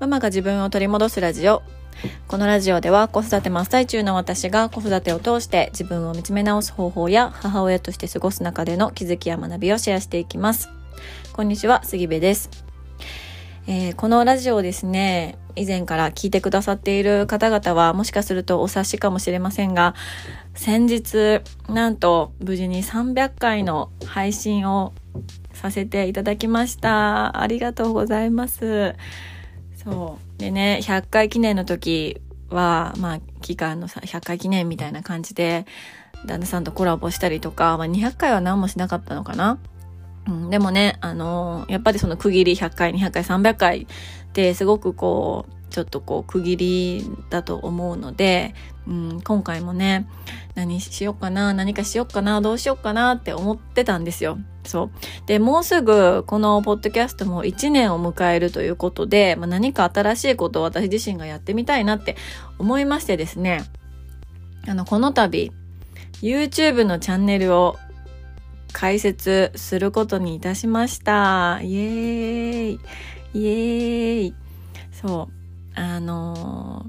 ママが自分を取り戻すラジオ。このラジオでは子育て真っ最中の私が子育てを通して自分を見つめ直す方法や母親として過ごす中での気づきや学びをシェアしていきます。こんにちは、杉部です。えー、このラジオですね、以前から聞いてくださっている方々はもしかするとお察しかもしれませんが、先日、なんと無事に300回の配信をさせていただきました。ありがとうございます。そう。でね、100回記念の時は、まあ、期間のさ、100回記念みたいな感じで、旦那さんとコラボしたりとか、まあ、200回は何もしなかったのかな。うん、でもね、あのー、やっぱりその区切り100回、200回、300回ってすごくこう、ちょっとこう区切りだと思うので、うん、今回もね、何しようかな、何かしようかな、どうしようかなって思ってたんですよ。そう。で、もうすぐこのポッドキャストも1年を迎えるということで、まあ、何か新しいことを私自身がやってみたいなって思いましてですね、あの、この度、YouTube のチャンネルを開設することにいたしました。イエーイイエーイそう。あの、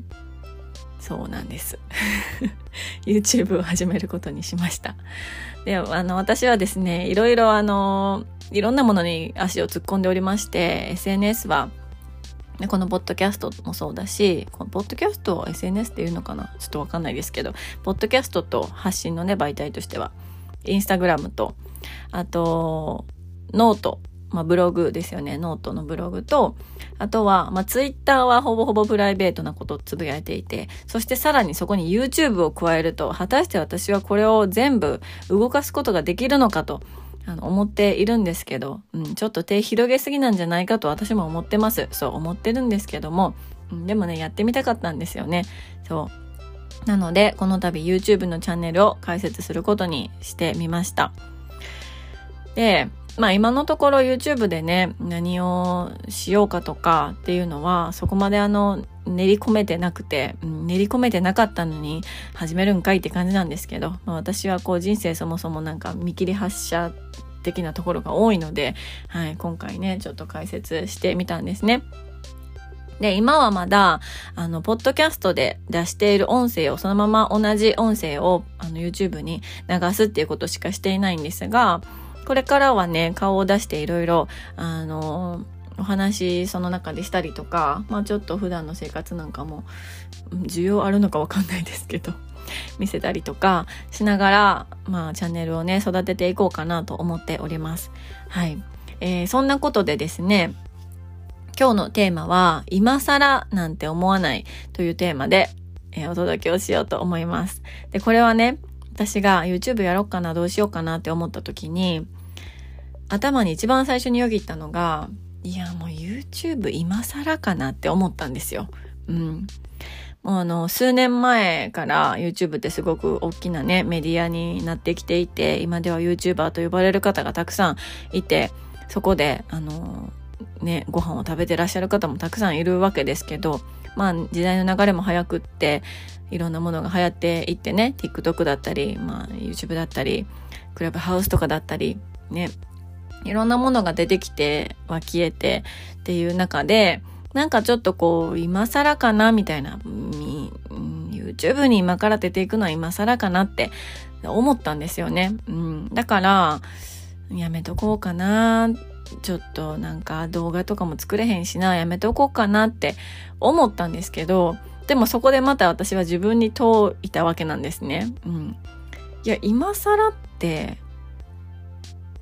そうなんです。YouTube を始めることにしました。で、あの、私はですね、いろいろあの、いろんなものに足を突っ込んでおりまして、SNS は、ね、このポッドキャストもそうだし、このポッドキャストを SNS っていうのかな？ちょっとわかんないですけど、ポッドキャストと発信のね、媒体としては、インスタグラムと、あと、ノートまあ、ブログですよね。ノートのブログと、あとは、まあ、ツイッターはほぼほぼプライベートなことをつぶやいていて、そしてさらにそこに YouTube を加えると、果たして私はこれを全部動かすことができるのかと、あの、思っているんですけど、うん、ちょっと手広げすぎなんじゃないかと私も思ってます。そう思ってるんですけども、うん、でもね、やってみたかったんですよね。そう。なので、この度 YouTube のチャンネルを開設することにしてみました。で、まあ今のところ YouTube でね、何をしようかとかっていうのは、そこまであの、練り込めてなくて、練り込めてなかったのに始めるんかいって感じなんですけど、まあ、私はこう人生そもそもなんか見切り発車的なところが多いので、はい、今回ね、ちょっと解説してみたんですね。で、今はまだ、あの、ポッドキャストで出している音声を、そのまま同じ音声を、あの、YouTube に流すっていうことしかしていないんですが、これからはね、顔を出していろいろ、あの、お話その中でしたりとか、まあちょっと普段の生活なんかも、需要あるのかわかんないですけど、見せたりとかしながら、まあチャンネルをね、育てていこうかなと思っております。はい。えー、そんなことでですね、今日のテーマは、今更なんて思わないというテーマで、えー、お届けをしようと思います。で、これはね、私が YouTube やろうかな、どうしようかなって思った時に、頭に一番最初によぎったのが、いや、もう YouTube 今更かなって思ったんですよ。うん。もうあの、数年前から YouTube ってすごく大きなね、メディアになってきていて、今では YouTuber と呼ばれる方がたくさんいて、そこで、あの、ね、ご飯を食べてらっしゃる方もたくさんいるわけですけど、まあ時代の流れも早くって、いろんなものが流行っていってね、TikTok だったり、まあ YouTube だったり、クラブハウスとかだったり、ね、いろんなものが出てきては消えてっていう中で、なんかちょっとこう、今更かなみたいな、YouTube に今から出ていくのは今更かなって思ったんですよね。うん。だから、やめとこうかな。ちょっとなんか動画とかも作れへんしな、やめとこうかなって思ったんですけど、でもそこでまた私は自分に問いたわけなんですね。うん。いや、今更って、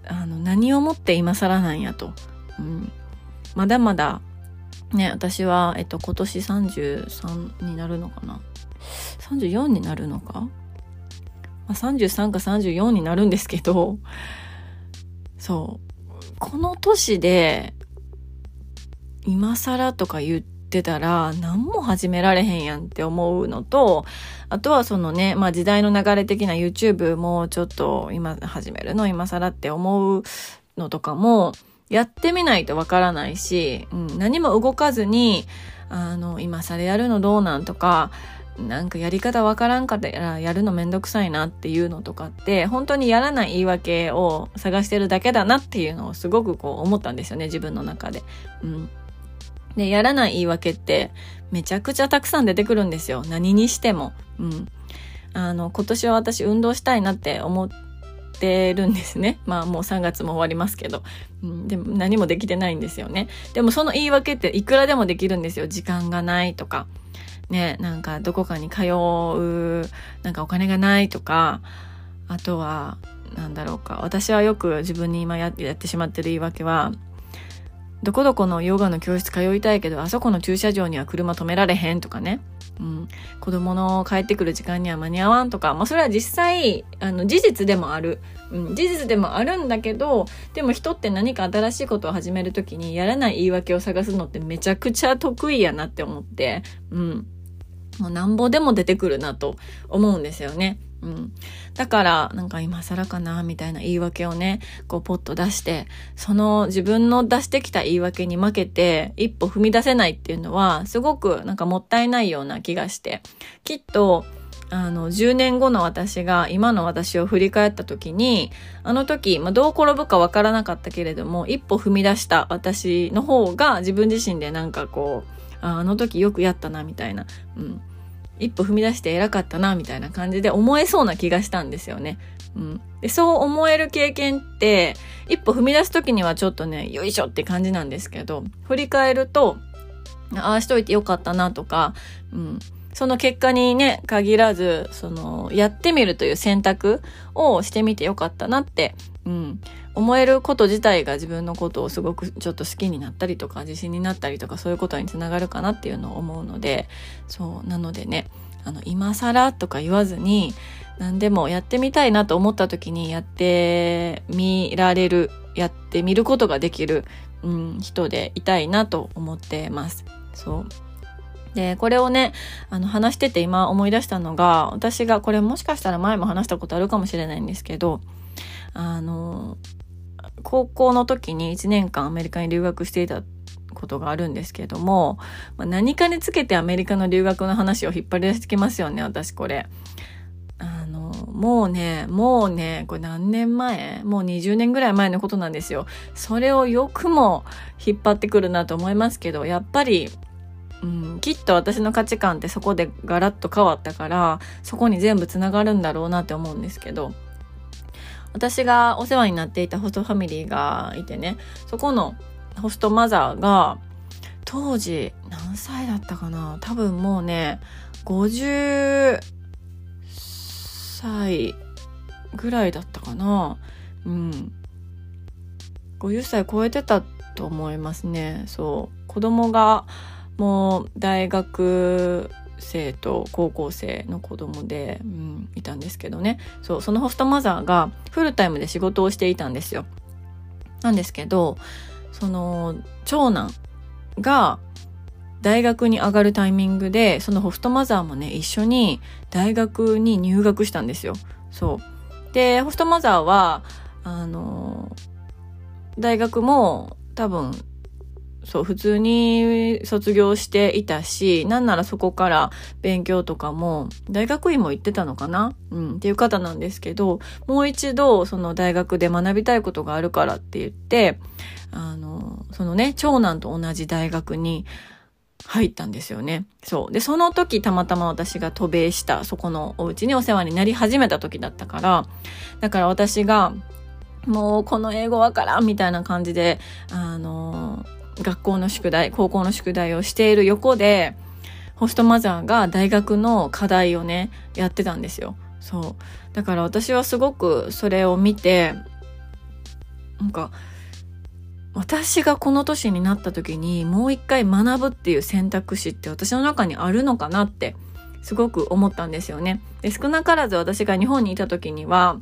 あの、何をもって今更なんやと。うん。まだまだ、ね、私は、えっと、今年33になるのかな ?34 になるのか、まあ、33か34になるんですけど、そう。この年で、今更とか言って、たら何も始められへんやんって思うのと、あとはそのね、まあ時代の流れ的な YouTube もちょっと今始めるの今更って思うのとかも、やってみないとわからないし、うん、何も動かずに、あの、今更やるのどうなんとか、なんかやり方わからんかったらやるのめんどくさいなっていうのとかって、本当にやらない言い訳を探してるだけだなっていうのをすごくこう思ったんですよね、自分の中で。うん。で、やらない言い訳ってめちゃくちゃたくさん出てくるんですよ。何にしても。うん。あの、今年は私運動したいなって思ってるんですね。まあもう3月も終わりますけど。うん、でも何もできてないんですよね。でもその言い訳っていくらでもできるんですよ。時間がないとか。ね、なんかどこかに通う、なんかお金がないとか、あとは、なんだろうか。私はよく自分に今やってしまってる言い訳は、どこどこのヨガの教室通いたいけど、あそこの駐車場には車止められへんとかね。うん、子供の帰ってくる時間には間に合わんとか、まあそれは実際、あの、事実でもある。うん、事実でもあるんだけど、でも人って何か新しいことを始めるときにやらない言い訳を探すのってめちゃくちゃ得意やなって思って、うん。もうなんぼでも出てくるなと思うんですよね。うん。だから、なんか今更かな、みたいな言い訳をね、こうポッと出して、その自分の出してきた言い訳に負けて、一歩踏み出せないっていうのは、すごくなんかもったいないような気がして、きっと、あの、10年後の私が今の私を振り返った時に、あの時、まあ、どう転ぶかわからなかったけれども、一歩踏み出した私の方が自分自身でなんかこう、ああの時よくやったな、みたいな。うん。一歩踏み出して偉かったな、みたいな感じで思えそうな気がしたんですよね。うん。で、そう思える経験って、一歩踏み出す時にはちょっとね、よいしょって感じなんですけど、振り返ると、ああしといてよかったなとか、うん。その結果にね、限らず、その、やってみるという選択をしてみてよかったなって、うん、思えること自体が自分のことをすごくちょっと好きになったりとか自信になったりとかそういうことにつながるかなっていうのを思うのでそうなのでねあの今更とか言わずに何でもやってみたいなと思った時にやってみられるやってみることができる、うん、人でいたいなと思ってます。そうで、これをね、あの、話してて今思い出したのが、私が、これもしかしたら前も話したことあるかもしれないんですけど、あの、高校の時に1年間アメリカに留学していたことがあるんですけども、まあ、何かにつけてアメリカの留学の話を引っ張り出してきますよね、私これ。あの、もうね、もうね、これ何年前？もう20年ぐらい前のことなんですよ。それをよくも引っ張ってくるなと思いますけど、やっぱり、うん、きっと私の価値観ってそこでガラッと変わったから、そこに全部つながるんだろうなって思うんですけど、私がお世話になっていたホストファミリーがいてね、そこのホストマザーが、当時何歳だったかな多分もうね、50歳ぐらいだったかなうん。50歳超えてたと思いますね。そう。子供がもう大学生と高校生の子供で、うん、いたんですけどねそうそのホストマザーがフルタイムで仕事をしていたんですよ。なんですけどその長男が大学に上がるタイミングでそのホストマザーもね一緒に大学に入学したんですよ。そうでホストマザーはあの大学も多分そう、普通に卒業していたし、なんならそこから勉強とかも、大学院も行ってたのかな？うん、っていう方なんですけど、もう一度、その大学で学びたいことがあるからって言って、あの、そのね、長男と同じ大学に入ったんですよね。そう。で、その時たまたま私が渡米した、そこのお家にお世話になり始めた時だったから、だから私が、もうこの英語わからんみたいな感じで、あの学校の宿題、高校の宿題をしている横で、ホストマザーが大学の課題をね、やってたんですよ。そう。だから私はすごくそれを見て、なんか、私がこの年になった時にもう一回学ぶっていう選択肢って私の中にあるのかなってすごく思ったんですよね。で少なからず私が日本にいた時には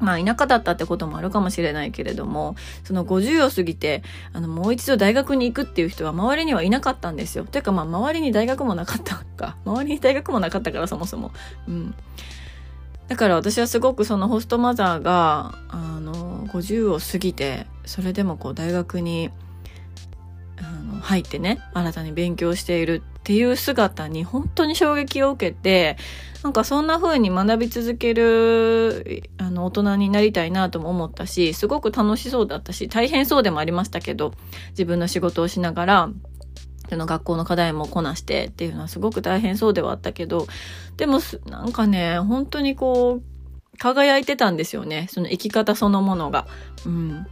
まあ田舎だったってこともあるかもしれないけれども、その50を過ぎて、あの、もう一度大学に行くっていう人は周りにはいなかったんですよ。というかまあ周りに大学もなかったか。周りに大学もなかったからそもそも。うん。だから私はすごくそのホストマザーが、あの、50を過ぎて、それでもこう大学に、あの、入ってね、新たに勉強しているっていう姿に本当に衝撃を受けて、なんかそんな風に学び続けるあの大人になりたいなとも思ったし、すごく楽しそうだったし、大変そうでもありましたけど、自分の仕事をしながら、その学校の課題もこなしてっていうのはすごく大変そうではあったけど、でもなんかね、本当にこう、輝いてたんですよね。その生き方そのものが。うん。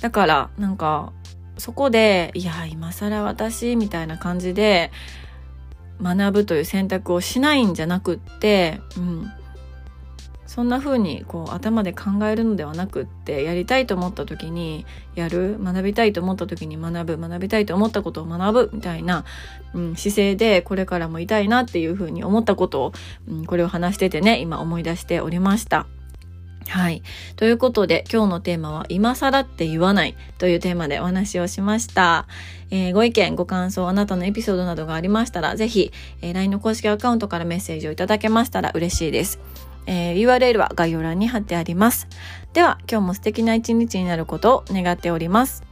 だから、なんか、そこで、いや、今更私、みたいな感じで、学ぶという選択をしないんじゃなくって、うん。そんな風にこう頭で考えるのではなくってやりたいと思った時にやる学びたいと思った時に学ぶ学びたいと思ったことを学ぶみたいな、うん、姿勢でこれからもいたいなっていう風に思ったことを、うん、これを話しててね今思い出しておりました。はい。ということで、今日のテーマは、今更って言わないというテーマでお話をしました。えー、ご意見、ご感想、あなたのエピソードなどがありましたら、ぜひ、えー、LINE の公式アカウントからメッセージをいただけましたら嬉しいです。えー、URL は概要欄に貼ってあります。では、今日も素敵な一日になることを願っております。